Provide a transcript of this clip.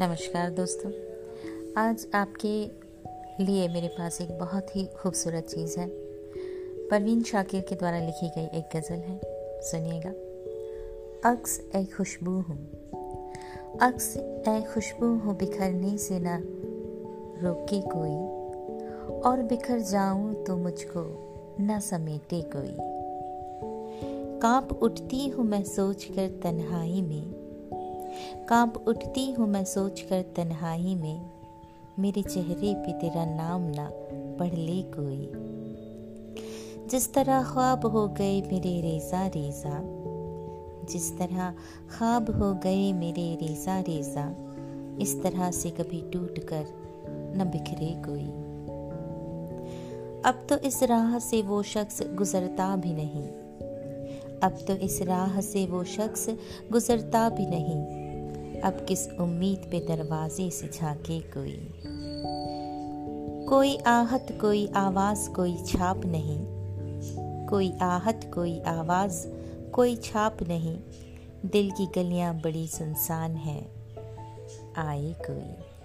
नमस्कार दोस्तों। आज आपके लिए मेरे पास एक बहुत ही खूबसूरत चीज़ है। परवीन शाकिर के द्वारा लिखी गई एक गज़ल है। सुनिएगा। अक्स ए खुशबू हूँ। अक्स ए खुशबू हूँ, बिखरने से ना रोके कोई। और बिखर जाऊँ तो मुझको न समेटे कोई। काँप उठती हूँ मैं सोच कर तन्हाई में। काँप उठती हूँ मैं सोच कर तन्हाई में। मेरे चेहरे पे तेरा नाम ना पढ़ ले कोई। जिस तरह ख्वाब हो गए मेरे रेजा रेजा जिस तरह ख्वाब हो गए मेरे रेजा रेजा इस तरह से कभी टूट कर न बिखरे कोई। अब तो इस राह से वो शख्स गुजरता भी नहीं। अब तो इस राह से वो शख्स गुजरता भी नहीं। अब किस उम्मीद पे दरवाजे से झाके कोई? कोई आहत, कोई आवाज़, कोई छाप नहीं। कोई आहत, कोई आवाज़, कोई छाप नहीं। दिल की गलियाँ बड़ी सुनसान है, आए कोई।